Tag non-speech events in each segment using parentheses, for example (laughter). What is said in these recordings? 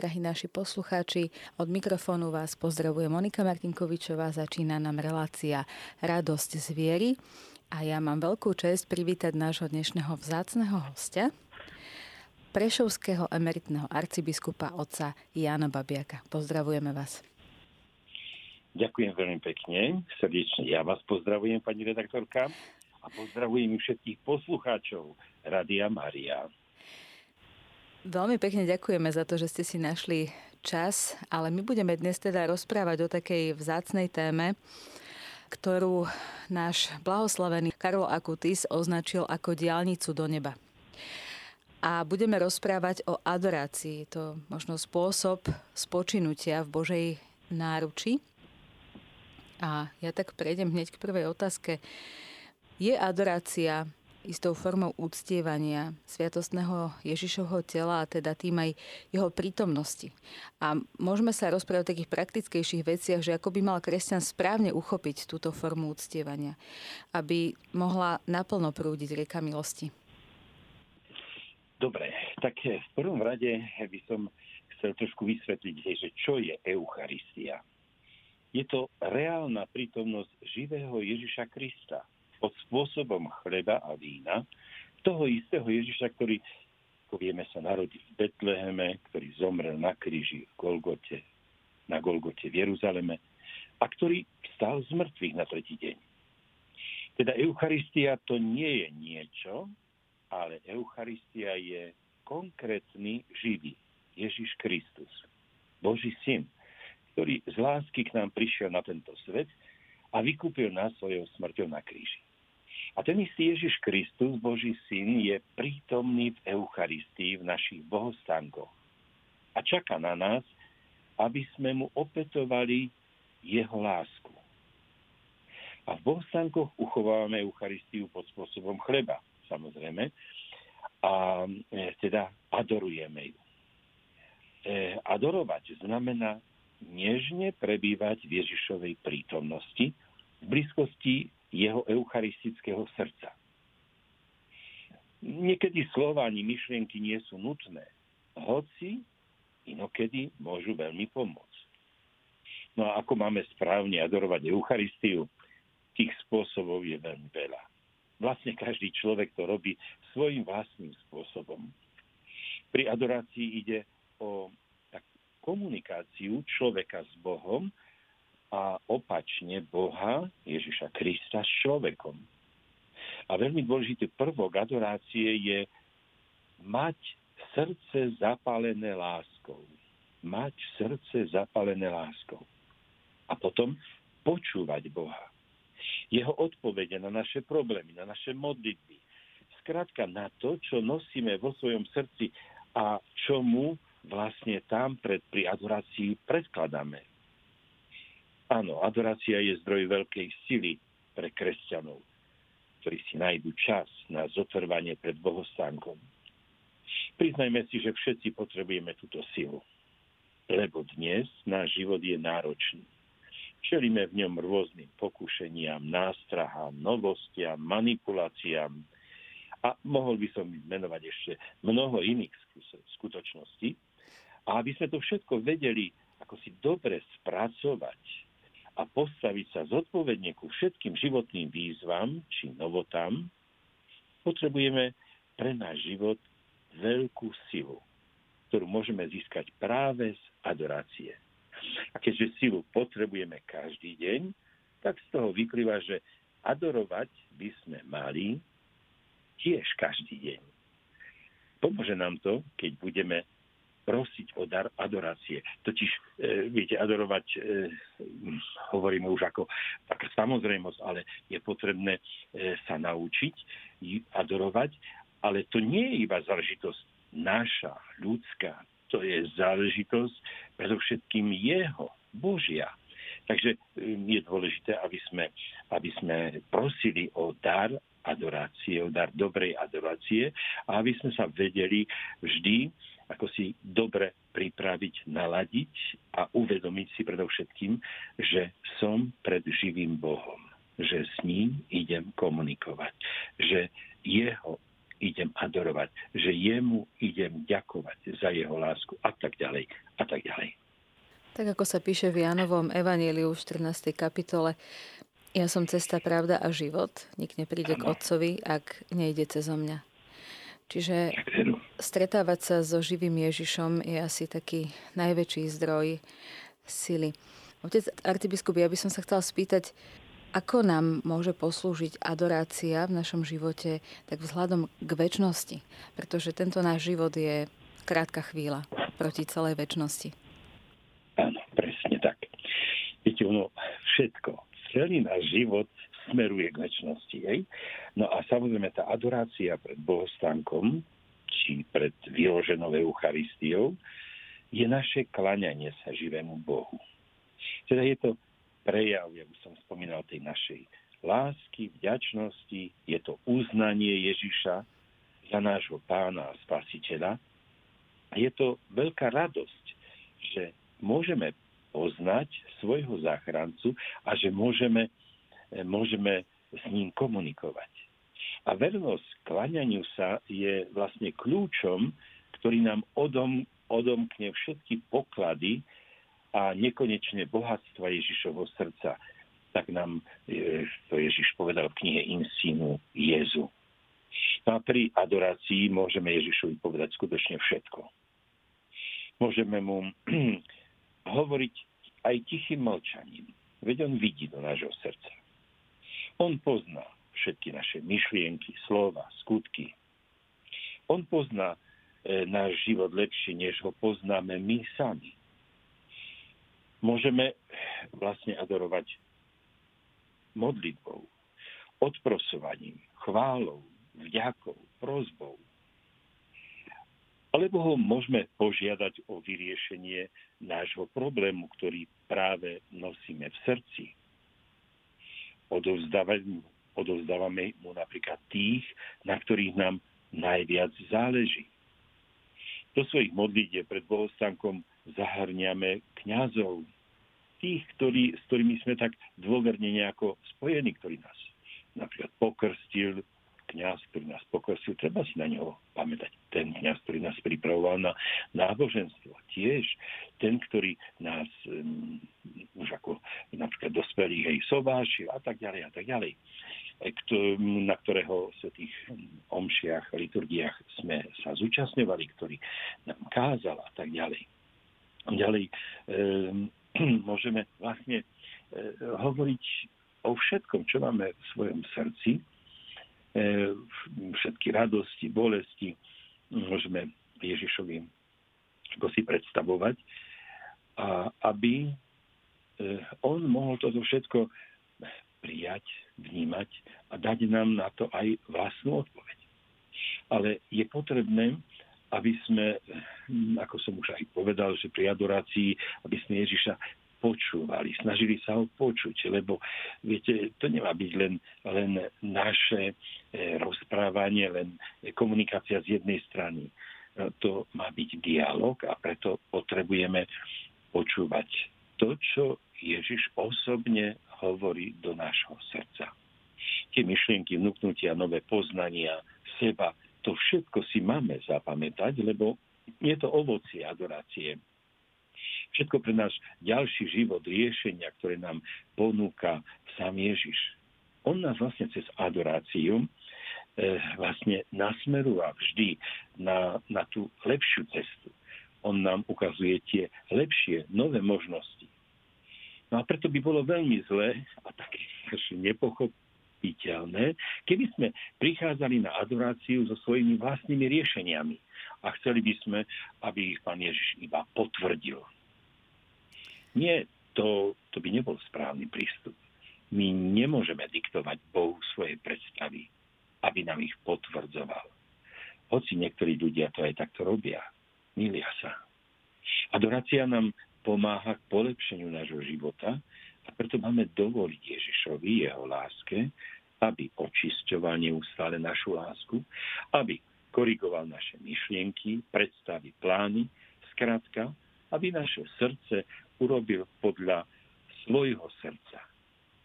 Drahí naši poslucháči, od mikrofónu vás pozdravuje Monika Martinkovičová, začína nám relácia Radosť z viery a ja mám veľkú čest privítať nášho dnešného vzácného hostia, prešovského emeritného arcibiskupa otca Jana Babiaka. Pozdravujeme vás. Ďakujem veľmi pekne, srdečne. Ja vás pozdravujem, pani redaktorka, a pozdravujem všetkých poslucháčov Radia Maria. Veľmi pekne ďakujeme za to, že ste si našli čas, ale my budeme dnes teda rozprávať o takej vzácnej téme, ktorú náš blahoslavený Karol Akutis označil ako diálnicu do neba. A budeme rozprávať o adorácii, to možno spôsob spočinutia v Božej náruči. A ja tak prejdem hneď k prvej otázke. Je adorácia istou formou úctievania sviatostného Ježišovho tela a teda tým aj jeho prítomnosti. A môžeme sa rozprávať o takých praktickejších veciach, že ako by mal kresťan správne uchopiť túto formu úctievania, aby mohla naplno prúdiť rieka milosti. Dobre, tak v prvom rade by som chcel trošku vysvetliť, že čo je Eucharistia. Je to reálna prítomnosť živého Ježiša Krista, pod spôsobom chleba a vína toho istého Ježiša, ktorý, ako vieme, sa narodil v Betleheme, ktorý zomrel na kríži v Golgote, na Golgote v Jeruzaleme a ktorý stal z mŕtvych na tretí deň. Teda Eucharistia to nie je niečo, ale Eucharistia je konkrétny živý Ježiš Kristus, Boží syn, ktorý z lásky k nám prišiel na tento svet a vykúpil nás svojou smrťou na kríži. A ten istý Ježiš Kristus, Boží syn, je prítomný v Eucharistii, v našich bohostánkoch. A čaká na nás, aby sme mu opetovali jeho lásku. A v bohostánkoch uchovávame Eucharistiu pod spôsobom chleba, samozrejme. A e, teda adorujeme ju. E, adorovať znamená nežne prebývať v Ježišovej prítomnosti, v blízkosti jeho eucharistického srdca. Niekedy slova ani myšlienky nie sú nutné, hoci inokedy môžu veľmi pomôcť. No a ako máme správne adorovať Eucharistiu, tých spôsobov je veľmi veľa. Vlastne každý človek to robí svojim vlastným spôsobom. Pri adorácii ide o tak, komunikáciu človeka s Bohom, a opačne Boha, Ježiša Krista, s človekom. A veľmi dôležitý prvok adorácie je mať srdce zapálené láskou. Mať srdce zapálené láskou. A potom počúvať Boha. Jeho odpovede na naše problémy, na naše modlitby. Skrátka na to, čo nosíme vo svojom srdci a čo mu vlastne tam pred, pri adorácii predkladáme. Áno, adorácia je zdroj veľkej sily pre kresťanov, ktorí si nájdu čas na zotrvanie pred bohostánkom. Priznajme si, že všetci potrebujeme túto silu, lebo dnes náš život je náročný. Čelíme v ňom rôznym pokušeniam, nástrahám, novostiam, manipuláciám a mohol by som menovať ešte mnoho iných skutočností. A aby sme to všetko vedeli ako si dobre spracovať, a postaviť sa zodpovedne ku všetkým životným výzvam či novotám, potrebujeme pre náš život veľkú silu, ktorú môžeme získať práve z adorácie. A keďže silu potrebujeme každý deň, tak z toho vyplýva, že adorovať by sme mali tiež každý deň. Pomôže nám to, keď budeme prosiť o dar adorácie. Totiž, e, viete, adorovať, e, hovoríme už ako taká samozrejmosť, ale je potrebné e, sa naučiť adorovať, ale to nie je iba záležitosť naša, ľudská, to je záležitosť predovšetkým jeho, Božia. Takže e, je dôležité, aby sme, aby sme prosili o dar adorácie, o dar dobrej adorácie a aby sme sa vedeli vždy ako si dobre pripraviť, naladiť a uvedomiť si predovšetkým, že som pred živým Bohom, že s ním idem komunikovať, že jeho idem adorovať, že jemu idem ďakovať za jeho lásku a tak ďalej a tak ďalej. Tak ako sa píše v Janovom Evaníliu v 14. kapitole, ja som cesta, pravda a život. Nik nepríde ano. k Otcovi, ak nejde cez mňa. Čiže stretávať sa so živým Ježišom je asi taký najväčší zdroj sily. Otec arcibiskup, ja by som sa chcela spýtať, ako nám môže poslúžiť adorácia v našom živote tak vzhľadom k väčšnosti? Pretože tento náš život je krátka chvíľa proti celej väčšnosti. Áno, presne tak. Viete, ono všetko, celý náš život smeruje k väčšnosti. Hej? No a samozrejme tá adorácia pred bohostánkom, či pred vyloženou Eucharistiou, je naše klaňanie sa živému Bohu. Teda je to prejav, ja už som spomínal, tej našej lásky, vďačnosti, je to uznanie Ježiša za nášho pána a spasiteľa. Je to veľká radosť, že môžeme poznať svojho záchrancu a že môžeme, môžeme s ním komunikovať. A vernosť klaňaniu sa je vlastne kľúčom, ktorý nám odom, odomkne všetky poklady, a nekonečné bohatstva Ježišovho srdca. Tak nám e, to Ježiš povedal v knihe Insinu Jezu. No a pri adorácii môžeme Ježišovi povedať skutočne všetko. Môžeme mu (clears throat) hovoriť aj tichým mlčaním, veď on vidí do nášho srdca. On pozná všetky naše myšlienky, slova, skutky. On pozná e, náš život lepšie, než ho poznáme my sami môžeme vlastne adorovať modlitbou, odprosovaním, chválou, vďakou, prozbou. Alebo ho môžeme požiadať o vyriešenie nášho problému, ktorý práve nosíme v srdci. Odovzdávame, mu napríklad tých, na ktorých nám najviac záleží. Do svojich modlitieb pred bohostánkom zahrňame kňazov, tých, ktorí, s ktorými sme tak dôverne nejako spojení, ktorí nás napríklad pokrstil, kňaz, ktorý nás pokrstil, treba si na neho pamätať. Ten kňaz, ktorý nás pripravoval na náboženstvo. Tiež ten, ktorý nás um, už ako napríklad dospelých hej sobášil a tak ďalej a tak ďalej na ktorého tých omšiach, liturgiách sme sa zúčastňovali, ktorý nám kázal a tak ďalej. Ďalej ehm, (clears throat) môžeme vlastne e, hovoriť o všetkom, čo máme v svojom srdci, e, všetky radosti, bolesti, môžeme Ježišovi si predstavovať, a aby e, on mohol toto všetko prijať, vnímať a dať nám na to aj vlastnú odpoveď. Ale je potrebné, aby sme, ako som už aj povedal, že pri adorácii, aby sme Ježiša počúvali, snažili sa ho počuť, lebo viete, to nemá byť len, len naše e, rozprávanie, len komunikácia z jednej strany. E, to má byť dialog a preto potrebujeme počúvať to, čo Ježiš osobne hovorí do nášho srdca. Tie myšlienky, vnúknutia, nové poznania, seba, to všetko si máme zapamätať, lebo je to ovocie adorácie. Všetko pre náš ďalší život, riešenia, ktoré nám ponúka sám Ježiš. On nás vlastne cez adoráciu e, vlastne nasmerúva vždy na, na tú lepšiu cestu. On nám ukazuje tie lepšie, nové možnosti. No a preto by bolo veľmi zlé a také nepochop, pochopiteľné, keby sme prichádzali na adoráciu so svojimi vlastnými riešeniami a chceli by sme, aby ich pán Ježiš iba potvrdil. Nie, to, to by nebol správny prístup. My nemôžeme diktovať Bohu svoje predstavy, aby nám ich potvrdzoval. Hoci niektorí ľudia to aj takto robia. Milia sa. Adorácia nám pomáha k polepšeniu nášho života a preto máme dovoliť Ježišovi, jeho láske, aby očisťoval neustále našu lásku, aby korigoval naše myšlienky, predstavy, plány, skrátka, aby naše srdce urobil podľa svojho srdca.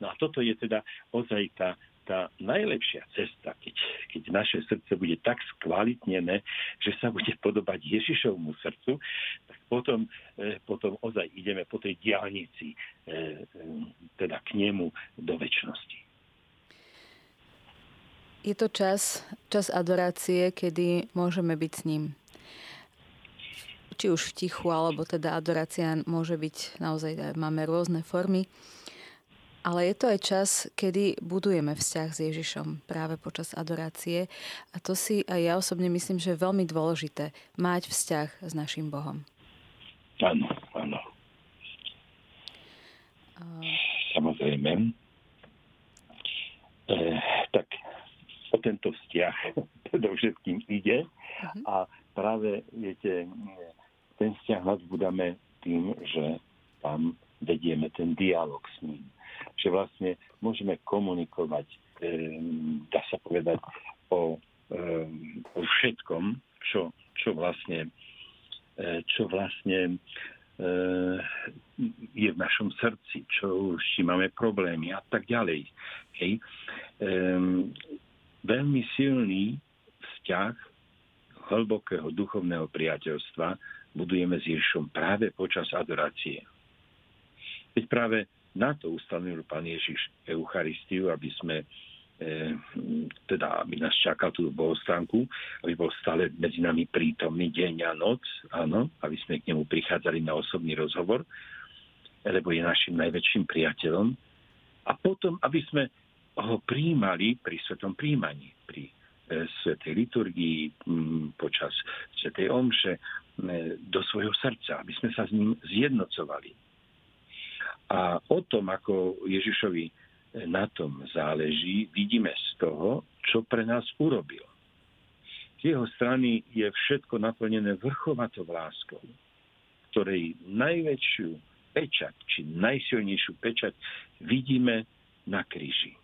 No a toto je teda ozaj tá tá najlepšia cesta, keď, keď naše srdce bude tak skvalitnené, že sa bude podobať Ježišovmu srdcu, tak potom, e, potom ozaj ideme po tej diálnici, e, e, teda k nemu do väčšnosti. Je to čas, čas adorácie, kedy môžeme byť s ním. Či už v tichu, alebo teda adorácia môže byť naozaj, máme rôzne formy. Ale je to aj čas, kedy budujeme vzťah s Ježišom práve počas adorácie. A to si aj ja osobne myslím, že je veľmi dôležité mať vzťah s našim Bohom. Áno, áno. Samozrejme. E, tak o tento vzťah (laughs) predovšetkým ide. Uh-huh. A práve, viete, ten vzťah nadbudáme tým, že tam vedieme ten dialog s ním že vlastne môžeme komunikovať, dá sa povedať, o, o všetkom, čo, čo vlastne, e, čo vlastne e, je v našom srdci, čo či máme problémy a tak ďalej. Hej. Veľmi silný vzťah hlbokého duchovného priateľstva budujeme s Ježišom práve počas adorácie. Veď práve na to ustanovil Pán Ježiš Eucharistiu, aby sme e, teda aby nás čakal tú bohostránku, aby bol stále medzi nami prítomný deň a noc, áno, aby sme k nemu prichádzali na osobný rozhovor, lebo je našim najväčším priateľom. A potom, aby sme ho príjmali pri svetom príjmaní, pri svetej liturgii, m, počas svetej omše, e, do svojho srdca, aby sme sa s ním zjednocovali a o tom, ako Ježišovi na tom záleží, vidíme z toho, čo pre nás urobil. Z jeho strany je všetko naplnené vrchovatou láskou, ktorej najväčšiu pečať, či najsilnejšiu pečať vidíme na kríži.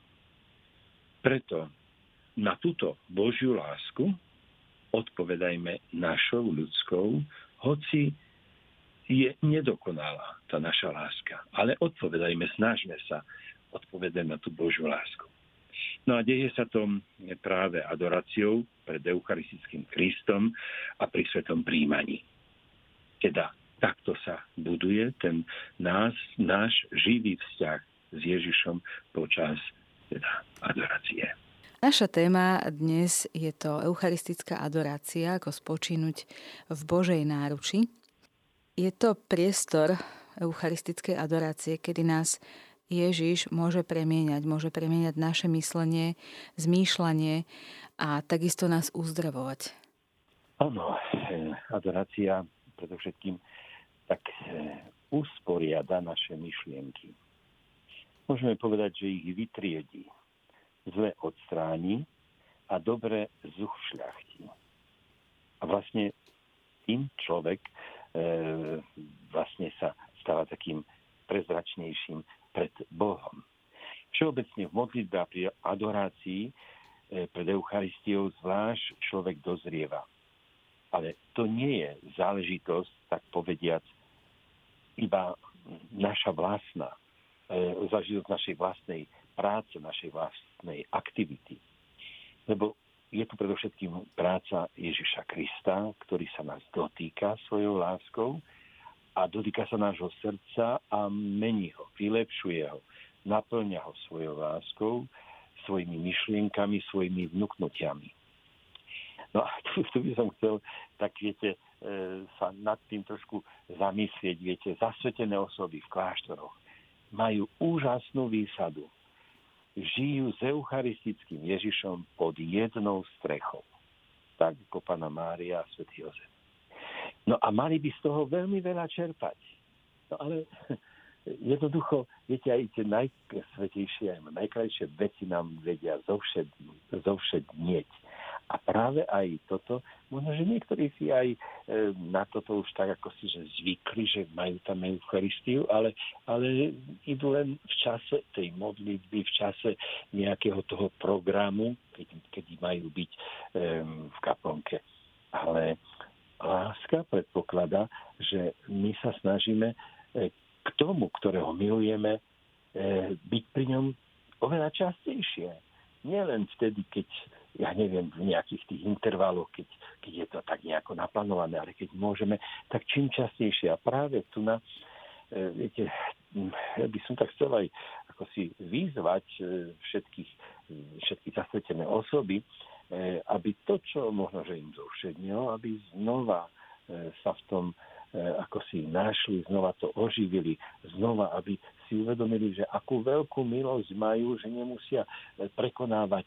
Preto na túto Božiu lásku odpovedajme našou ľudskou, hoci je nedokonalá tá naša láska. Ale odpovedajme, snažme sa odpovedať na tú Božiu lásku. No a deje sa to práve adoráciou pred Eucharistickým Kristom a pri svetom príjmaní. Teda takto sa buduje ten nás, náš živý vzťah s Ježišom počas teda, adorácie. Naša téma dnes je to eucharistická adorácia, ako spočínuť v Božej náruči. Je to priestor eucharistickej adorácie, kedy nás Ježiš môže premieňať, môže premieňať naše myslenie, zmýšľanie a takisto nás uzdravovať. Áno, adorácia predovšetkým tak eh, usporiada naše myšlienky. Môžeme povedať, že ich vytriedí, zle odstráni a dobre zuchšľachtí. A vlastne tým človek E, vlastne sa stáva takým prezračnejším pred Bohom. Všeobecne v modlitbe a pri adorácii e, pred Eucharistiou zvlášť človek dozrieva. Ale to nie je záležitosť, tak povediac, iba naša vlastná, e, záležitosť našej vlastnej práce, našej vlastnej aktivity. Lebo je tu predovšetkým práca Ježiša Krista, ktorý sa nás dotýka svojou láskou a dotýka sa nášho srdca a mení ho, vylepšuje ho, naplňa ho svojou láskou, svojimi myšlienkami, svojimi vnúknutiami. No a (laughs) tu, tu by som chcel, tak viete, e, sa nad tým trošku zamyslieť. Viete, zasvetené osoby v kláštoroch majú úžasnú výsadu žijú s eucharistickým Ježišom pod jednou strechou. Tak ako Pana Mária a Svetý Jozef. No a mali by z toho veľmi veľa čerpať. No ale (laughs) jednoducho, viete, aj tie najsvetejšie, aj najkrajšie veci nám vedia zovšednieť. A práve aj toto, možno, že niektorí si aj e, na toto už tak ako si že zvykli, že majú tam Eucharistiu, ale, ale idú len v čase tej modlitby, v čase nejakého toho programu, keď, keď majú byť e, v kaplnke. Ale láska predpokladá, že my sa snažíme e, k tomu, ktorého milujeme, e, byť pri ňom oveľa častejšie nielen vtedy, keď ja neviem, v nejakých tých intervaloch, keď, keď je to tak nejako naplánované, ale keď môžeme, tak čím častejšie. A práve tu na, e, viete, by som tak chcel aj ako si vyzvať e, všetkých, všetky zasvetené osoby, e, aby to, čo možno, že im zovšednilo, aby znova sa v tom ako si našli, znova to oživili, znova, aby si uvedomili, že akú veľkú milosť majú, že nemusia prekonávať,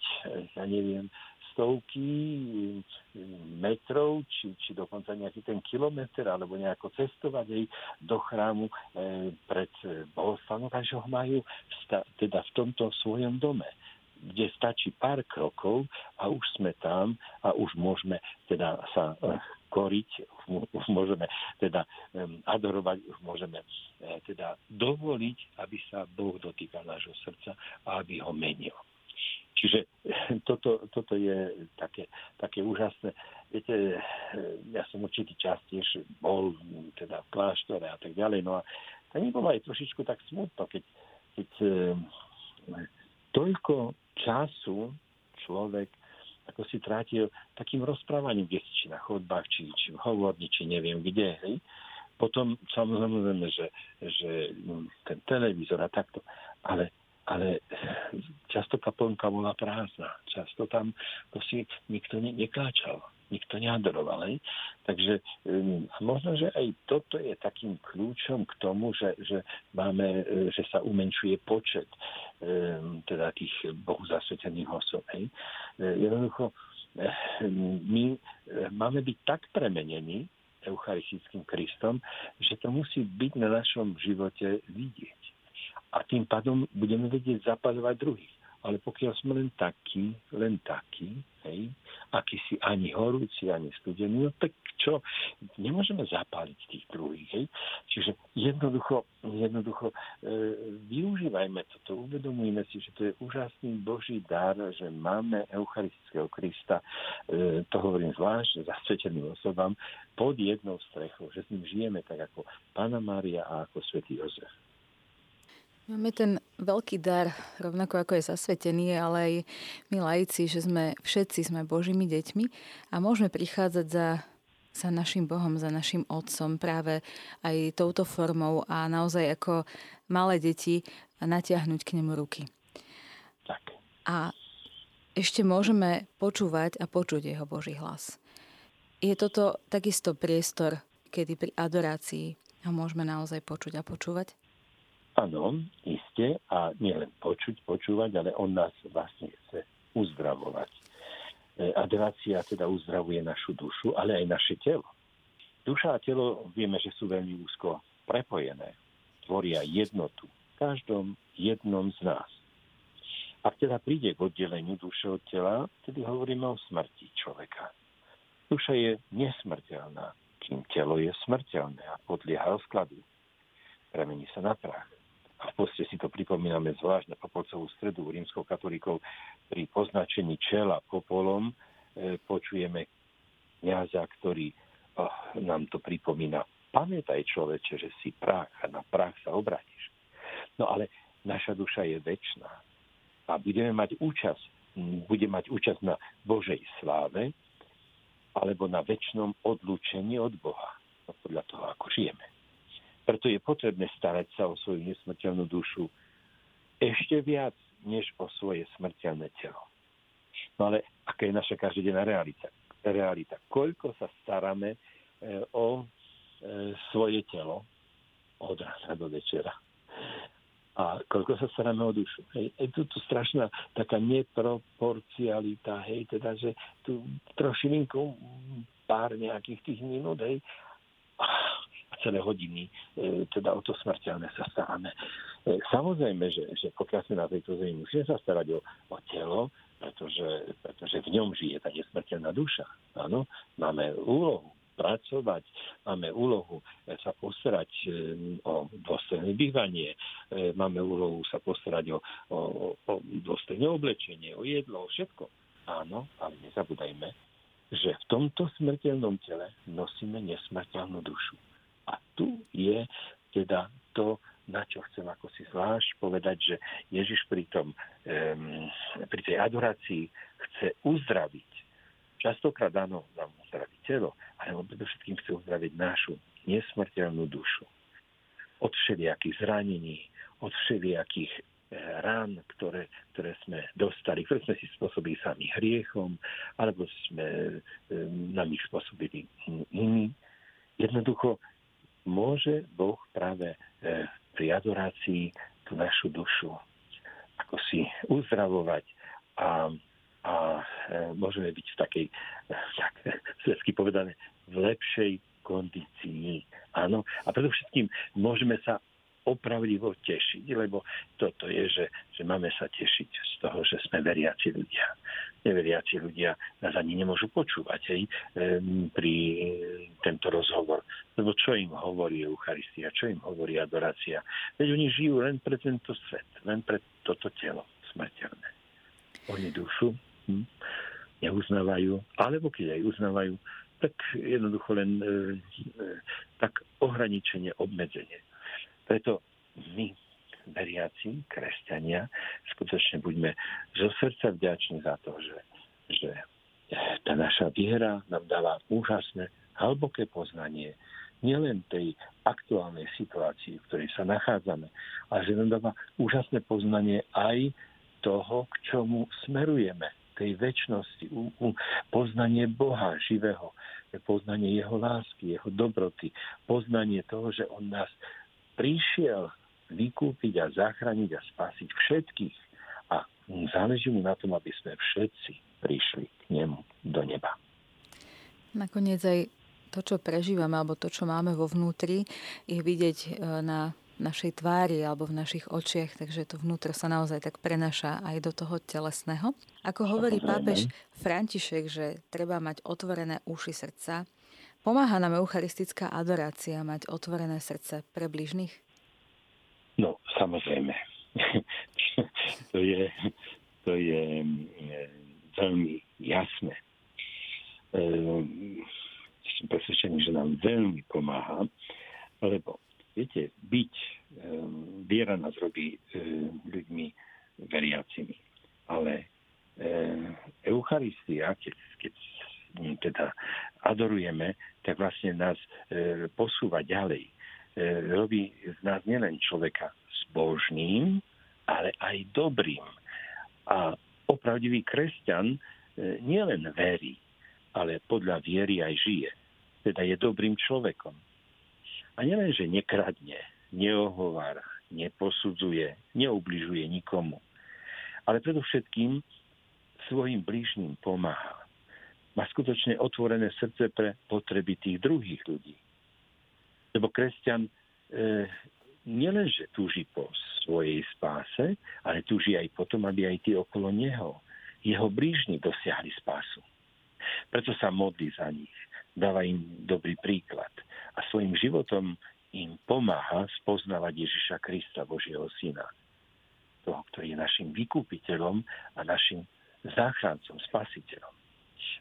ja neviem, stovky metrov, či, či dokonca nejaký ten kilometr, alebo nejako cestovať aj do chrámu e, pred bohoslavnou, takže ho majú vsta- teda v tomto svojom dome kde stačí pár krokov a už sme tam a už môžeme teda sa koriť, už môžeme teda adorovať, už môžeme e, teda dovoliť, aby sa Boh dotýkal nášho srdca a aby ho menil. Čiže (laughs) toto, toto je také, také úžasné. Viete, e, ja som určitý čas tiež bol teda v kláštore a tak ďalej. No a to mi bolo aj trošičku tak smutno, keď, keď toľko času človek ako si trátil takým rozprávaním, kde či na chodbách, či, či v hovorni, či neviem kde. Hej. Potom samozrejme, že, že ten televízor a takto. Ale, ale často kaplnka bola prázdna. Často tam si nikto ne, nekláčal nikto neadoroval. Hej? Takže um, možno, že aj toto je takým kľúčom k tomu, že, že máme, e, že sa umenšuje počet um, teda tých bohu zasvetených osob. Hej? E, jednoducho, e, my máme byť tak premenení Eucharistickým Kristom, že to musí byť na našom živote vidieť. A tým pádom budeme vedieť zapadovať druhých ale pokiaľ sme len takí, len takí, hej, aký si ani horúci, ani studený, no tak čo, nemôžeme zapáliť tých druhých, hej. Čiže jednoducho, jednoducho e, využívajme toto, uvedomujme si, že to je úžasný Boží dar, že máme Eucharistického Krista, e, to hovorím zvlášť zasveteným osobám, pod jednou strechou, že s ním žijeme tak ako Pána Mária a ako Svetý Jozef. Máme ten veľký dar, rovnako ako je zasvetený, ale aj my laici, že sme všetci sme Božími deťmi a môžeme prichádzať za, za našim Bohom, za našim Otcom práve aj touto formou a naozaj ako malé deti natiahnuť k nemu ruky. Tak. A ešte môžeme počúvať a počuť jeho Boží hlas. Je toto takisto priestor, kedy pri adorácii ho môžeme naozaj počuť a počúvať? Áno, iste, a nielen počuť, počúvať, ale on nás vlastne chce uzdravovať. E, adorácia teda uzdravuje našu dušu, ale aj naše telo. Duša a telo vieme, že sú veľmi úzko prepojené. Tvoria jednotu v každom jednom z nás. Ak teda príde k oddeleniu duše od tela, tedy hovoríme o smrti človeka. Duša je nesmrteľná, kým telo je smrteľné a podlieha rozkladu. Premení sa na prach a v poste si to pripomíname zvlášť na popolcovú stredu rímskou katolíkov pri poznačení čela popolom e, počujeme kniaza, ktorý oh, nám to pripomína. Pamätaj človeče, že si prach a na prach sa obratíš. No ale naša duša je väčšiná a budeme mať účasť, bude mať účasť na Božej sláve alebo na väčšnom odlúčení od Boha. No podľa toho, ako žijeme. Preto je potrebné starať sa o svoju nesmrteľnú dušu ešte viac, než o svoje smrteľné telo. No ale aká je naša každodenná realita? realita? Koľko sa staráme e, o e, svoje telo od rána do večera? A koľko sa staráme o dušu? Hej, je tu, tu strašná taká neproporcialita, hej, teda, že tu trošilinku pár nejakých tých minút, hej, celé hodiny, e, teda o to smrteľné sa staráme. E, samozrejme, že, že pokiaľ sme na tejto zemi, musíme sa starať o, o telo, pretože, pretože v ňom žije tá nesmrteľná duša. Áno, máme úlohu pracovať, máme úlohu sa postarať e, o dôstojné bývanie, máme úlohu sa postarať o, o, o dôstojné oblečenie, o jedlo, o všetko. Áno, ale nezabúdajme, že v tomto smrteľnom tele nosíme nesmrteľnú dušu. A tu je teda to na čo chcem ako si zvlášť povedať, že Ježiš pri, tom, um, pri tej adorácii chce uzdraviť. Častokrát áno, nám uzdraví telo, ale on predovšetkým chce uzdraviť našu nesmrteľnú dušu. Od všelijakých zranení, od všelijakých e, rán, ktoré, ktoré sme dostali, ktoré sme si spôsobili sami hriechom, alebo sme nám ich spôsobili iní. Jednoducho môže Boh práve e, pri adorácii tú našu dušu ako si uzdravovať a, a môžeme byť v takej, tak (laughs) svetsky povedané, v lepšej kondícii. Áno. A predovšetkým môžeme sa opravdivo tešiť, lebo toto je, že, že máme sa tešiť z toho, že sme veriaci ľudia. Neveriaci ľudia nás ani nemôžu počúvať hej, pri tento rozhovor. Lebo čo im hovorí Eucharistia, čo im hovorí adorácia. Veď oni žijú len pre tento svet, len pre toto telo smrteľné. Oni dušu hm, neuznávajú, alebo keď aj uznávajú, tak jednoducho len e, e, tak ohraničenie, obmedzenie. Preto my, veriaci, kresťania, skutočne buďme zo srdca vďační za to, že, že tá naša viera nám dáva úžasné, hlboké poznanie nielen tej aktuálnej situácii, v ktorej sa nachádzame, ale že nám dáva úžasné poznanie aj toho, k čomu smerujeme, tej väčšnosti, poznanie Boha živého, poznanie Jeho lásky, Jeho dobroty, poznanie toho, že On nás prišiel vykúpiť a zachrániť a spasiť všetkých. A záleží mu na tom, aby sme všetci prišli k nemu do neba. Nakoniec aj to, čo prežívame, alebo to, čo máme vo vnútri, je vidieť e, na našej tvári alebo v našich očiach, takže to vnútro sa naozaj tak prenaša aj do toho telesného. Ako hovorí pápež František, že treba mať otvorené uši srdca, Pomáha nám eucharistická adorácia mať otvorené srdce pre bližných? Samozrejme. (laughs) to je, to je veľmi jasné. Ehm, som presvedčený, že nám veľmi pomáha, lebo viete, byť, ehm, viera nás robí ľuďmi veriacimi. Ale Eucharistia, keď, keď teda adorujeme, tak vlastne nás e, posúva ďalej. E, robí z nás nielen človeka zbožným, ale aj dobrým. A opravdivý kresťan e, nielen verí, ale podľa viery aj žije. Teda je dobrým človekom. A nielen, že nekradne, neohovára, neposudzuje, neubližuje nikomu, ale predovšetkým svojim blížnym pomáha má skutočne otvorené srdce pre potreby tých druhých ľudí. Lebo kresťan e, nielenže túži po svojej spáse, ale túži aj potom, aby aj tí okolo neho, jeho blížni dosiahli spásu. Preto sa modlí za nich, dáva im dobrý príklad a svojim životom im pomáha spoznávať Ježiša Krista, Božieho Syna. Toho, ktorý je našim vykúpiteľom a našim záchrancom, spasiteľom.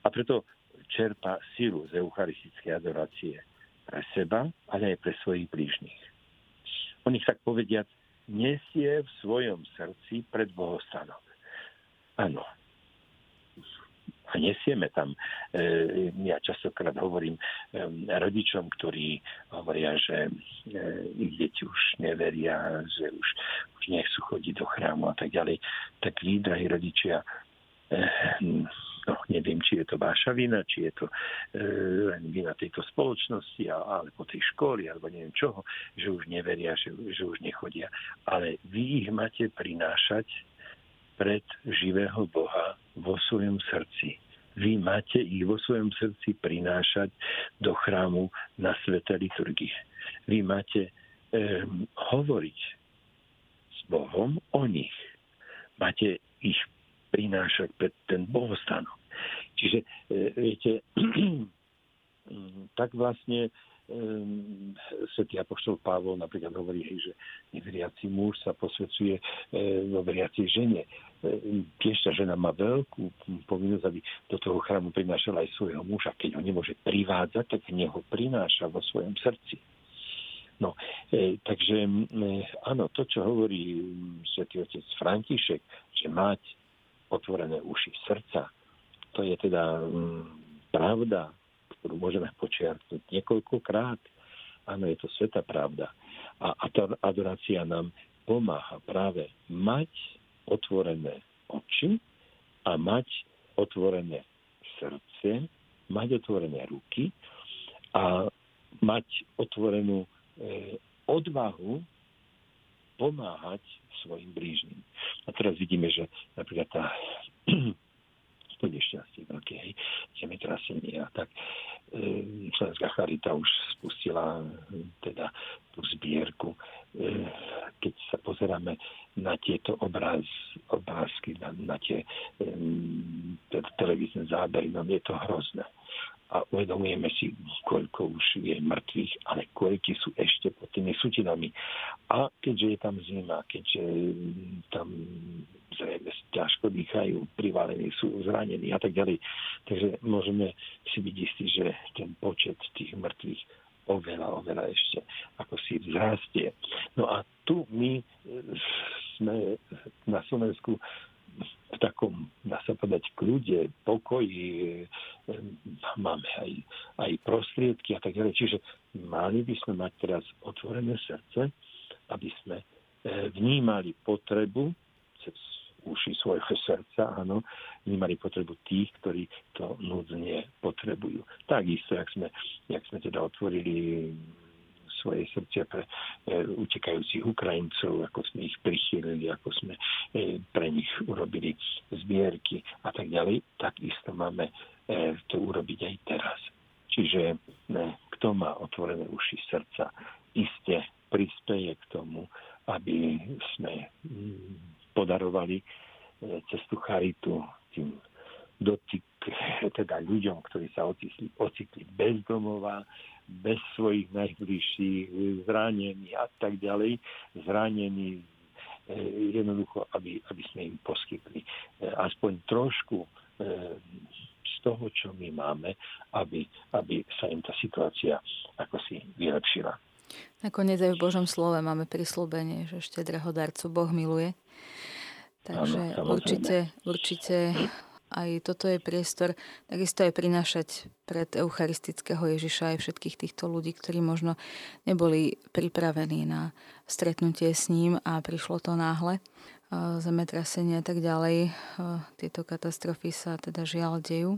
A preto čerpa silu z eucharistickej adorácie pre seba, ale aj pre svojich blížnych. On ich tak povediať nesie v svojom srdci pred bohostanok. Áno. A nesieme tam, e, ja častokrát hovorím e, rodičom, ktorí hovoria, že e, ich deti už neveria, že už, už nechcú chodiť do chrámu a tak ďalej, tak vy, drahí rodičia, no neviem, či je to váša vina, či je to e, len vina tejto spoločnosti, alebo tej školy, alebo neviem čoho, že už neveria, že, že už nechodia. Ale vy ich máte prinášať pred živého Boha vo svojom srdci. Vy máte ich vo svojom srdci prinášať do chrámu na svete liturgie. Vy máte e, hovoriť s Bohom o nich. Máte ich prinášať pred ten bohostanok. Čiže, e, viete, (clears throat) tak vlastne um, svätý Apoštol Pavol napríklad hovorí, že neveriaci muž sa posvedcuje e, vo veriacej žene. E, tiež tá žena má veľkú povinnosť, aby do toho chrámu prinášala aj svojho muža. Keď ho nemôže privádzať, tak neho prináša vo svojom srdci. No, e, takže e, áno, to, čo hovorí svätý otec František, že mať otvorené uši srdca, to je teda m, pravda, ktorú môžeme počiarknúť niekoľkokrát. Áno, je to sveta pravda. A, adorácia nám pomáha práve mať otvorené oči a mať otvorené srdce, mať otvorené ruky a mať otvorenú e, odvahu pomáhať svojim blížnym. A teraz vidíme, že napríklad tá (clears throat) to nešťastie veľké, hej, zemetrasenie a tak. E, Slovenská charita už spustila e, teda tú zbierku. E, keď sa pozeráme na tieto obraz, obrázky, na, na tie teda televízne zábery, no je to hrozné a uvedomujeme si, koľko už je mŕtvych, ale koľky sú ešte pod tými sutinami. A keďže je tam zima, keďže tam zrejme ťažko dýchajú, privalení sú zranení a tak ďalej. Takže môžeme si byť istí, že ten počet tých mŕtvych oveľa, oveľa ešte ako si vzrastie. No a tu my sme na Slovensku v takom, dá sa povedať, kľude, pokoji, máme aj, aj prostriedky a tak ďalej. Čiže mali by sme mať teraz otvorené srdce, aby sme e, vnímali potrebu cez uši svojho srdca, áno, vnímali potrebu tých, ktorí to núdzne potrebujú. Takisto, jak sme, jak sme teda otvorili svoje srdcia pre e, utekajúcich Ukrajincov, ako sme ich prichýlili, ako sme e, pre nich urobili zbierky a tak ďalej, takisto máme e, to urobiť aj teraz. Čiže ne, kto má otvorené uši srdca, iste prispieje k tomu, aby sme mm, podarovali cestu charitu tým dotyk teda ľuďom, ktorí sa ocitli, ocitli bez domova, bez svojich najbližších, zranení a tak ďalej, zranení e, jednoducho, aby, aby sme im poskytli e, aspoň trošku e, z toho, čo my máme, aby, aby sa im tá situácia ako si vylepšila. Nakoniec aj v Božom slove máme prislúbenie, že štedrého darcu Boh miluje. Takže ano, určite, určite aj toto je priestor takisto aj prinášať pred eucharistického Ježiša aj všetkých týchto ľudí, ktorí možno neboli pripravení na stretnutie s ním a prišlo to náhle zemetrasenie a tak ďalej. Tieto katastrofy sa teda žiaľ dejú.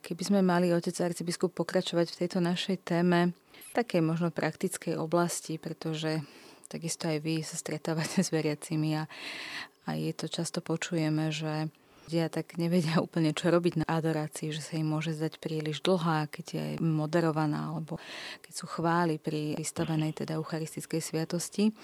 Keby sme mali, otec arcibiskup, pokračovať v tejto našej téme, v takej možno praktickej oblasti, pretože takisto aj vy sa stretávate s veriacimi a, a je to často počujeme, že ľudia tak nevedia (laughs) úplne, čo robiť na adorácii, že sa im môže zdať príliš dlhá, keď je moderovaná, alebo keď sú chvály pri vystavenej teda eucharistickej sviatosti.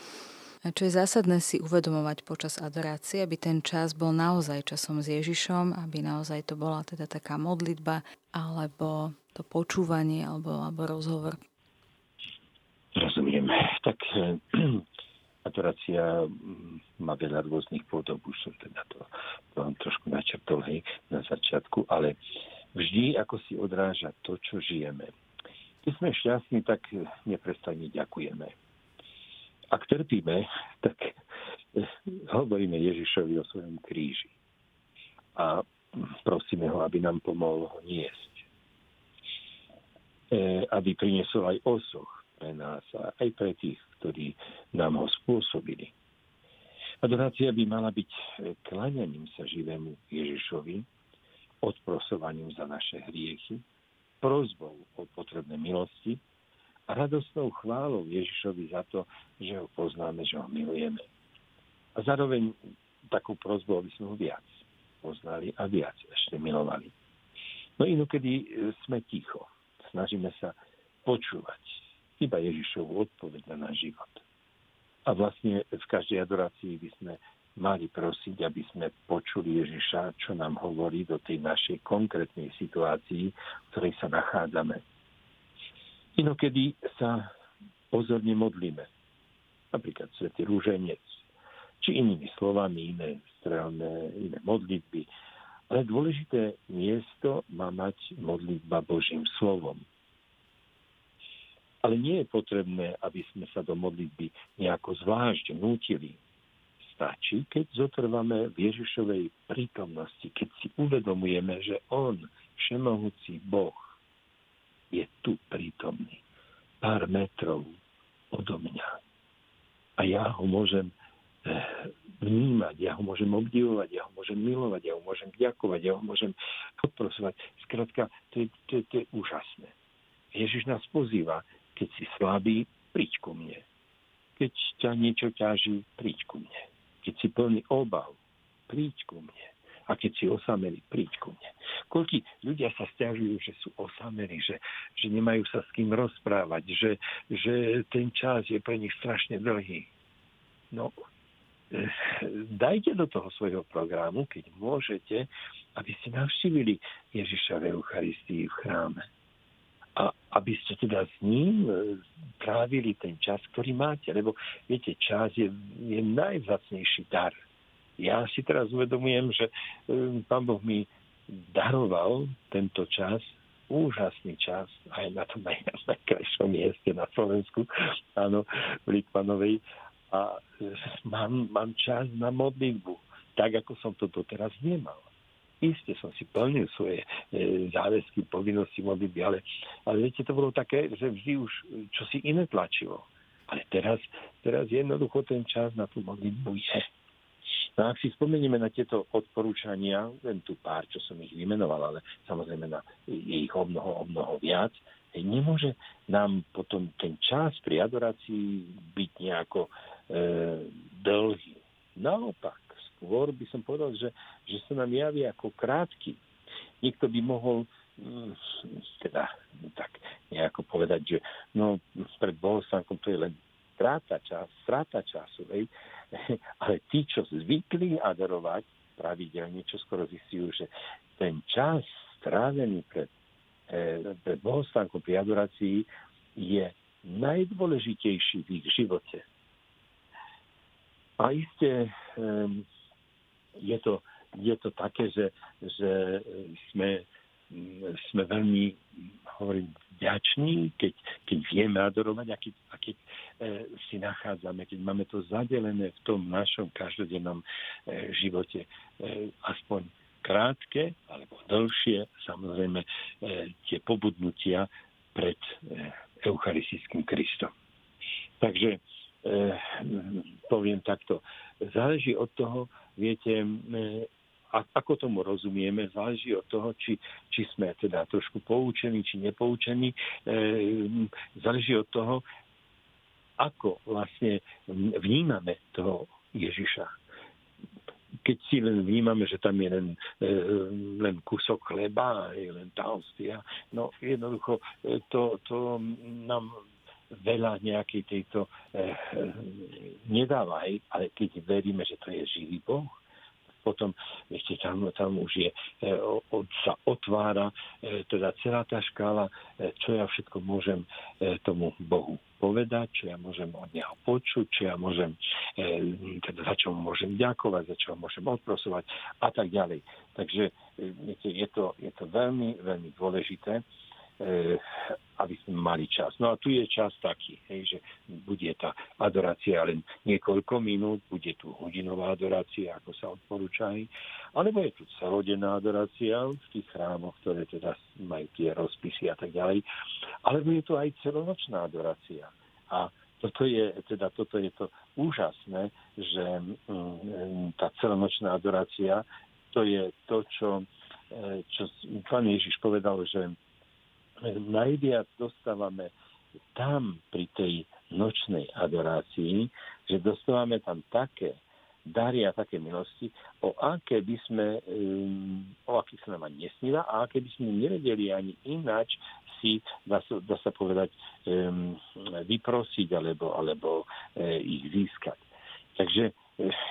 A čo je zásadné si uvedomovať počas adorácie, aby ten čas bol naozaj časom s Ježišom, aby naozaj to bola teda taká modlitba, alebo to počúvanie, alebo, alebo rozhovor. Rozumiem. Tak (clears throat) adorácia mm, má veľa rôznych podob, už som teda to, to vám trošku načrtol hej, na začiatku, ale vždy ako si odráža to, čo žijeme. Keď sme šťastní, tak neprestane ďakujeme. Ak trpíme, tak (laughs) hovoríme Ježišovi o svojom kríži. A prosíme ho, aby nám pomohol ho niesť. E, aby priniesol aj osoch pre nás a aj pre tých, ktorí nám ho spôsobili. Adorácia by mala byť klaňaním sa živému Ježišovi, odprosovaním za naše hriechy, prozbou o potrebné milosti a radostnou chválou Ježišovi za to, že ho poznáme, že ho milujeme. A zároveň takú prozbou, aby sme ho viac poznali a viac ešte milovali. No inokedy sme ticho. Snažíme sa počúvať iba Ježišovú odpoveď na náš život. A vlastne v každej adorácii by sme mali prosiť, aby sme počuli Ježiša, čo nám hovorí do tej našej konkrétnej situácii, v ktorej sa nachádzame. Inokedy sa pozorne modlíme. Napríklad Svetý Rúženec, či inými slovami, iné strelné, iné modlitby. Ale dôležité miesto má mať modlitba Božím slovom. Ale nie je potrebné, aby sme sa do modlitby nejako zvlášť nútili. Stačí, keď zotrváme v Ježišovej prítomnosti, keď si uvedomujeme, že On, všemohúci Boh, je tu prítomný. Pár metrov odo mňa. A ja ho môžem eh, vnímať, ja ho môžem obdivovať, ja ho môžem milovať, ja ho môžem ďakovať, ja ho môžem podprosovať. Skrátka, to je, to, je, to je úžasné. Ježiš nás pozýva, keď si slabý, príď ku mne. Keď ťa niečo ťaží, príď ku mne. Keď si plný obav, príď ku mne. A keď si osamelý, príď ku mne. Koľký ľudia sa stiažujú, že sú osamelí, že, že nemajú sa s kým rozprávať, že, že ten čas je pre nich strašne dlhý. No, dajte do toho svojho programu, keď môžete, aby ste navštívili Ježiša v Eucharistii v chráme. A aby ste teda s ním e, trávili ten čas, ktorý máte. Lebo viete, čas je, je najvzácnejší dar. Ja si teraz uvedomujem, že um, Pán Boh mi daroval tento čas, úžasný čas, aj na tom (laughs) najkrajšom mieste na Slovensku, áno, v Litvanovej a mám, mám čas na modlitbu, tak ako som to doteraz nemal. Isté som si plnil svoje e, záväzky, povinnosti modlitby, ale, ale viete, to bolo také, že vždy už čosi iné tlačilo. Ale teraz, teraz jednoducho ten čas na tú modlitbu je. No ak si spomenieme na tieto odporúčania, len tu pár, čo som ich vymenoval, ale samozrejme na, je ich o mnoho, o mnoho viac, nemôže nám potom ten čas pri adorácii byť nejako e, dlhý. Naopak, skôr by som povedal, že, že sa nám javí ako krátky. Niekto by mohol mm, teda tak nejako povedať, že no pred bohostánkom to je len stráta čas, stráta času, hej. (laughs) ale tí, čo zvykli adorovať pravidelne, čo skoro zistujú, že ten čas strávený pred, e, pred bohostánkom pri adorácii je najdôležitejší v ich živote. A iste je, to, je to také, že, že sme, sme veľmi hovorím, vďační, keď, keď vieme adorovať a keď, a keď e, si nachádzame, keď máme to zadelené v tom našom každodennom e, živote, e, aspoň krátke alebo dlhšie, samozrejme e, tie pobudnutia pred e, Eucharistickým Kristom. Takže Eh, poviem takto, záleží od toho, viete, eh, ako tomu rozumieme, záleží od toho, či, či sme teda trošku poučení, či nepoučení, eh, záleží od toho, ako vlastne vnímame toho Ježiša. Keď si len vnímame, že tam je len, len kúsok chleba, je len tá hostia, no jednoducho to, to nám veľa nejakej tejto eh, nedáva, ale keď veríme, že to je živý Boh, potom ešte tam, tam už je, eh, od, sa otvára eh, teda celá tá škála, eh, čo ja všetko môžem eh, tomu Bohu povedať, čo ja môžem od Neho počuť, čo ja môžem, eh, teda za čo môžem ďakovať, za čo môžem odprosovať a tak ďalej. Takže viete, je, to, je to veľmi, veľmi dôležité E, aby sme mali čas. No a tu je čas taký, hej, že bude tá adorácia len niekoľko minút, bude tu hodinová adorácia, ako sa odporúča, alebo je tu celodenná adorácia v tých chrámoch, ktoré teda majú tie rozpisy a tak ďalej, alebo je tu aj celonočná adorácia. A toto je, teda toto je to úžasné, že mm, tá celonočná adorácia, to je to, čo, e, čo pán Ježiš povedal, že najviac dostávame tam pri tej nočnej adorácii, že dostávame tam také dary a také milosti, o aké by sme, um, o akých sa nám ani nesníva a aké by sme nevedeli ani ináč si, dá sa, dá sa povedať, um, vyprosiť alebo, alebo uh, ich získať. Takže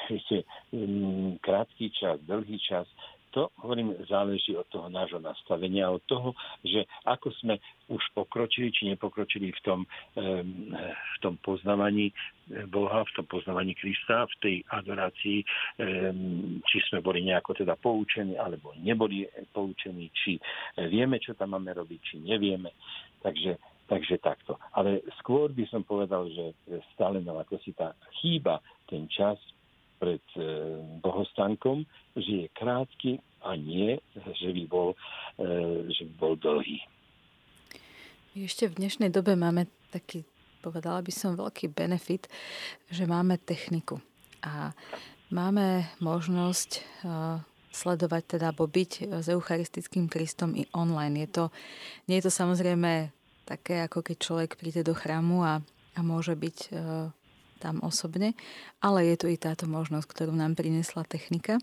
ešte um, krátky čas, dlhý čas, to, hovorím, záleží od toho nášho nastavenia, od toho, že ako sme už pokročili, či nepokročili v tom, v tom poznávaní Boha, v tom poznávaní Krista, v tej adorácii, či sme boli nejako teda poučení, alebo neboli poučení, či vieme, čo tam máme robiť, či nevieme. Takže Takže takto. Ale skôr by som povedal, že stále nám ako si tá chýba ten čas pred e, bohostankom, že je krátky a nie, že by bol, e, že by bol dlhý. Ešte v dnešnej dobe máme taký, povedala by som, veľký benefit, že máme techniku. A máme možnosť e, sledovať teda, alebo byť s Eucharistickým Kristom i online. Je to, nie je to samozrejme také, ako keď človek príde do chrámu a, a môže byť tam osobne, ale je tu i táto možnosť, ktorú nám priniesla technika.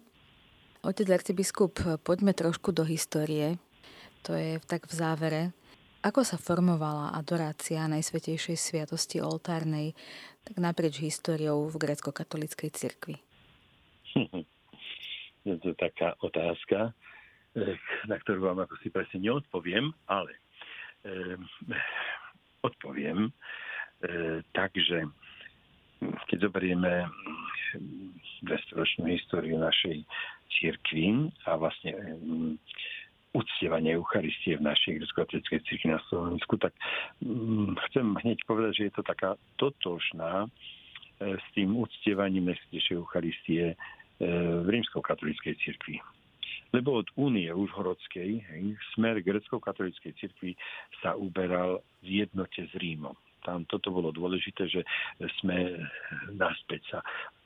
Otec arcibiskup, poďme trošku do histórie. To je tak v závere. Ako sa formovala adorácia Najsvetejšej sviatosti oltárnej tak naprieč históriou v grecko-katolíckej cirkvi? (laughs) Je to taká otázka, eh, na ktorú vám ako si presne neodpoviem, ale eh, odpoviem eh, tak, keď zoberieme 200-ročnú históriu našej církvy a vlastne um, uctievanie Eucharistie v našej grecko-katolíckej cirkvi na Slovensku, tak um, chcem hneď povedať, že je to taká totožná e, s tým uctievaním Najsvetejšej Eucharistie e, v rímsko-katolíckej cirkvi. Lebo od únie užhorodskej hej, smer grecko-katolíckej cirkvi sa uberal v jednote s Rímom tam toto bolo dôležité, že sme naspäť sa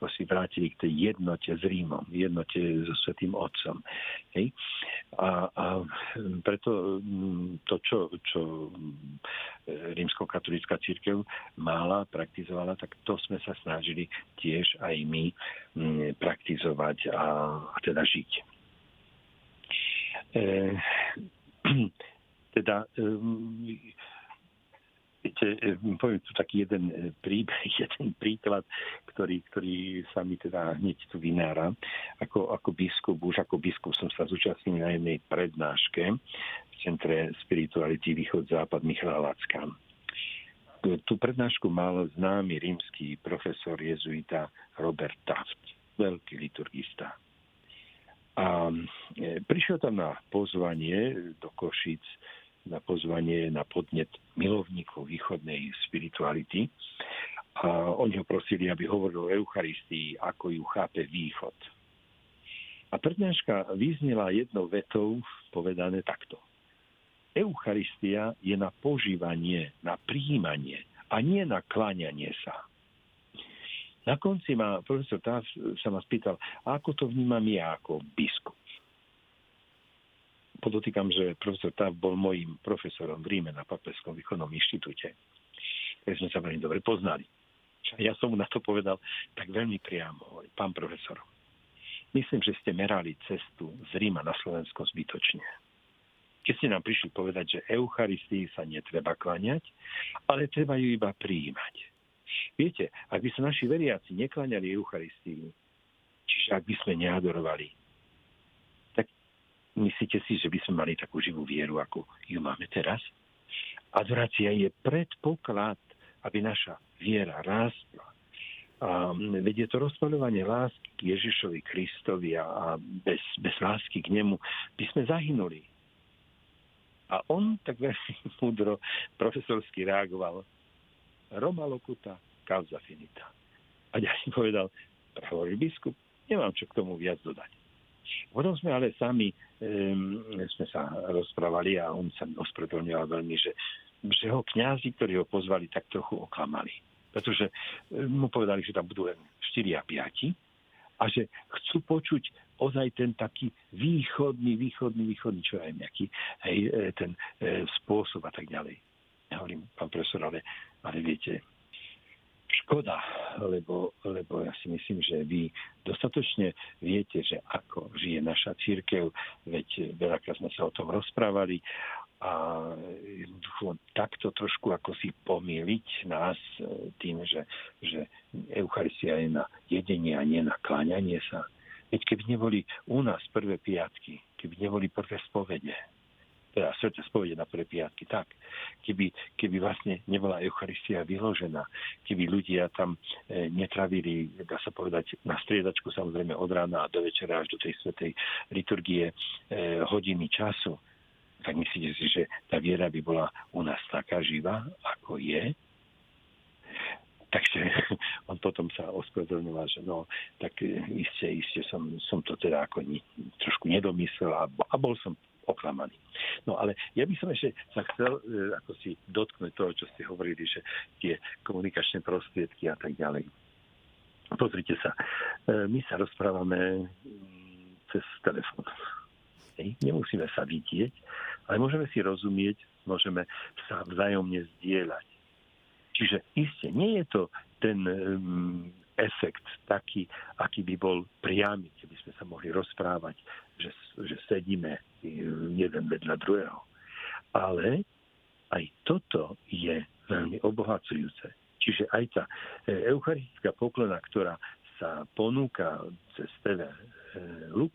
ako si vrátili k tej jednote s Rímom, jednote so Svetým Otcom. Hej? A, a preto mm, to, čo, čo rímsko-katolická církev mala, praktizovala, tak to sme sa snažili tiež aj my mm, praktizovať a, a teda žiť. E, (clears throat) teda e, Viete, e, poviem tu taký jeden e, príbeh, (laughs) jeden príklad, ktorý, ktorý sa mi teda hneď tu vynára. Ako, ako biskup, už ako biskup som sa zúčastnil na jednej prednáške v Centre spirituality Východ-Západ Michala Lacka. Tú prednášku mal známy rímsky profesor jezuita Robert Taft, veľký liturgista. A e, prišiel tam na pozvanie do Košic na pozvanie na podnet milovníkov východnej spirituality. A oni ho prosili, aby hovoril o Eucharistii, ako ju chápe východ. A prednáška vyznela jednou vetou povedané takto. Eucharistia je na požívanie, na príjmanie a nie na kláňanie sa. Na konci ma profesor Táv sa ma spýtal, ako to vnímam ja ako biskup podotýkam, že profesor Tav bol mojím profesorom v Ríme na Papeskom východnom inštitúte, keď sme sa veľmi dobre poznali. Ja som mu na to povedal tak veľmi priamo, pán profesor. Myslím, že ste merali cestu z Ríma na Slovensko zbytočne. Keď ste nám prišli povedať, že Eucharistii sa netreba kláňať, ale treba ju iba prijímať. Viete, ak by sa naši veriaci nekláňali Eucharistii, čiže ak by sme neadorovali Myslíte si, že by sme mali takú živú vieru, ako ju máme teraz? Adorácia je predpoklad, aby naša viera rástla. A veď je to rozpaľovanie lásky k Ježišovi Kristovi a bez, bez lásky k nemu by sme zahynuli. A on tak veľmi (laughs) múdro profesorsky reagoval. Roma lokuta, causa finita. A si (laughs) povedal, hovorí biskup, nemám čo k tomu viac dodať. Potom sme ale sami sme sa rozprávali a on sa ospravedlňoval veľmi, že, že ho kňazi, ktorí ho pozvali, tak trochu oklamali. Pretože mu povedali, že tam budú len 4 a 5 a že chcú počuť ozaj ten taký východný, východný, východný, čo aj nejaký, hej, e, ten e, spôsob a tak ďalej. Ja hovorím, pán profesor, ale, ale viete, škoda, lebo, lebo ja si myslím, že vy dostatočne viete, že ako žije naša církev, veď veľakrát sme sa o tom rozprávali a takto trošku ako si pomýliť nás e, tým, že, že Eucharistia je na jedenie a nie na kláňanie sa. Veď keby neboli u nás prvé piatky, keby neboli prvé spovede, teda srdce spovede na prvé piatky, tak. Keby, keby vlastne nebola Eucharistia vyložená, keby ľudia tam e, netravili, dá sa povedať, na striedačku samozrejme od rána a do večera až do tej svetej liturgie e, hodiny času, tak myslíte si, že tá viera by bola u nás taká živá, ako je? Takže (laughs) on potom sa ospravedlňoval, že no, tak e, iste, iste som, som to teda ako ni, trošku nedomyslel a, a bol som oklamaný. No ale ja by som ešte sa chcel e, ako si dotknúť toho, čo ste hovorili, že tie komunikačné prostriedky a tak ďalej. Pozrite sa, e, my sa rozprávame mm, cez telefón. Nemusíme sa vidieť, ale môžeme si rozumieť, môžeme sa vzájomne zdieľať. Čiže iste, nie je to ten um, efekt taký, aký by bol priamy, keby sme sa mohli rozprávať, že, že sedíme jeden vedľa druhého. Ale aj toto je veľmi obohacujúce. Čiže aj tá e, eucharistická poklona, ktorá sa ponúka cez TV e, Lux,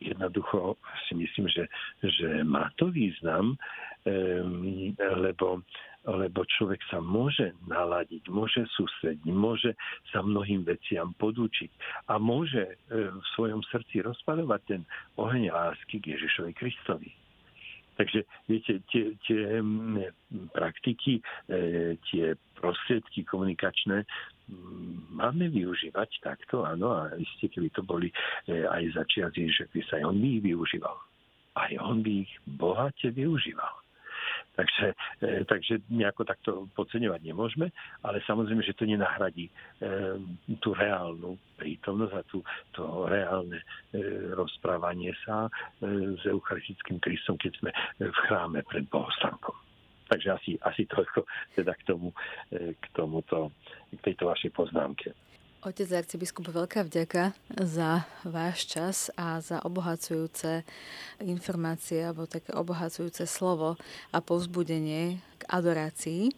jednoducho si myslím, že, že má to význam, lebo, lebo človek sa môže naladiť, môže sústrediť, môže sa mnohým veciam podúčiť a môže uh, v svojom srdci rozpadovať ten oheň lásky k Ježišovi Kristovi. Takže viete, tie, tie praktiky, e, tie prostriedky komunikačné máme využívať takto, áno, a isté, keby to boli e, aj začiatí, že by sa aj on by ich využíval. Aj on by ich bohate využíval. Takže, e, takže nejako takto podceňovať nemôžeme, ale samozrejme, že to nenahradí e, tú reálnu prítomnosť a tú, to reálne e, rozprávanie sa s Eucharistickým Kristom, keď sme v chráme pred Bohostankom. Takže asi, asi toľko teda k, tomu, k, tomuto, k tejto vašej poznámke. Otec arcibiskup, veľká vďaka za váš čas a za obohacujúce informácie alebo také obohacujúce slovo a povzbudenie k adorácii.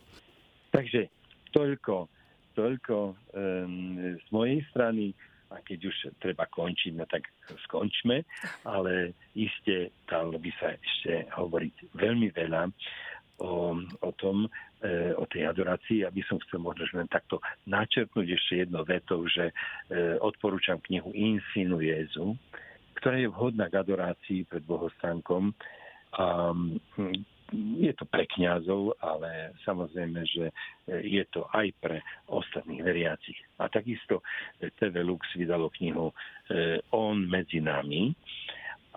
Takže toľko, toľko um, z mojej strany a keď už treba končiť, no tak skončme, ale iste dalo by sa ešte hovoriť veľmi veľa o, o tom, o tej adorácii, aby som chcel možno len takto načrtnúť ešte jedno vetou, že e, odporúčam knihu Insinu Jezu, ktorá je vhodná k adorácii pred bohostánkom. A, hm, je to pre kňazov, ale samozrejme, že e, je to aj pre ostatných veriacich. A takisto TV Lux vydalo knihu On medzi nami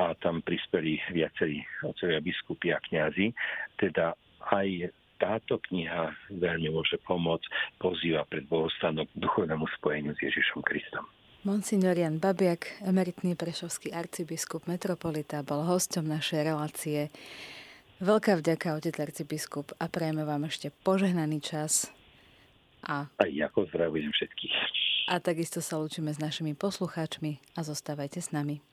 a tam prispeli viacerí otcovia biskupy a kňazi, teda aj táto kniha veľmi môže pomôcť, pozýva pred bohostanom k duchovnému spojeniu s Ježišom Kristom. Monsignor Jan Babiak, emeritný prešovský arcibiskup metropolita, bol hosťom našej relácie. Veľká vďaka, otec arcibiskup, a prajeme vám ešte požehnaný čas. A, a ja pozdravujem všetkých. A takisto sa lúčime s našimi poslucháčmi a zostávajte s nami.